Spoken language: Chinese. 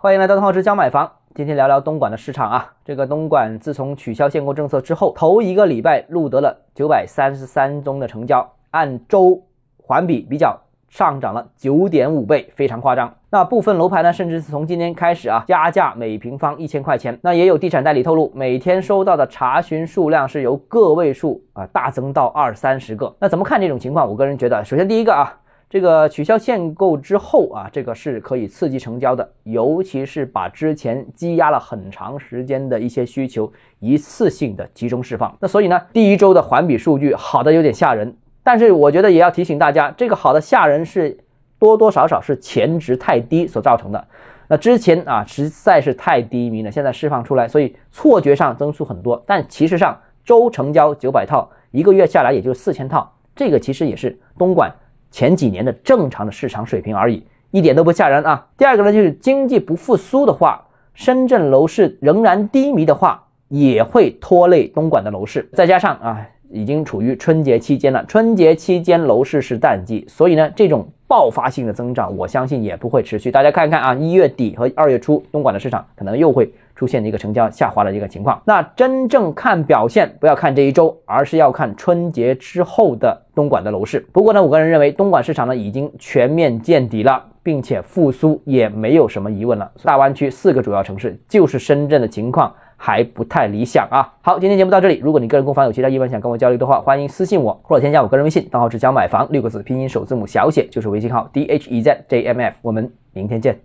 欢迎来到东浩之家买房。今天聊聊东莞的市场啊。这个东莞自从取消限购政策之后，头一个礼拜录得了九百三十三宗的成交，按周环比比较上涨了九点五倍，非常夸张。那部分楼盘呢，甚至是从今天开始啊，加价每平方一千块钱。那也有地产代理透露，每天收到的查询数量是由个位数啊大增到二三十个。那怎么看这种情况？我个人觉得，首先第一个啊。这个取消限购之后啊，这个是可以刺激成交的，尤其是把之前积压了很长时间的一些需求一次性的集中释放。那所以呢，第一周的环比数据好的有点吓人，但是我觉得也要提醒大家，这个好的吓人是多多少少是前值太低所造成的。那之前啊实在是太低迷了，现在释放出来，所以错觉上增速很多，但其实上周成交九百套，一个月下来也就四千套，这个其实也是东莞。前几年的正常的市场水平而已，一点都不吓人啊。第二个呢，就是经济不复苏的话，深圳楼市仍然低迷的话，也会拖累东莞的楼市。再加上啊，已经处于春节期间了，春节期间楼市是淡季，所以呢，这种。爆发性的增长，我相信也不会持续。大家看一看啊，一月底和二月初，东莞的市场可能又会出现的一个成交下滑的一个情况。那真正看表现，不要看这一周，而是要看春节之后的东莞的楼市。不过呢，我个人认为，东莞市场呢已经全面见底了，并且复苏也没有什么疑问了。大湾区四个主要城市，就是深圳的情况。还不太理想啊。好，今天节目到这里。如果你个人购房有其他疑问想跟我交流的话，欢迎私信我或者添加我个人微信，账号是“教买房”六个字拼音首字母小写就是微信号 d h e z j m f。我们明天见。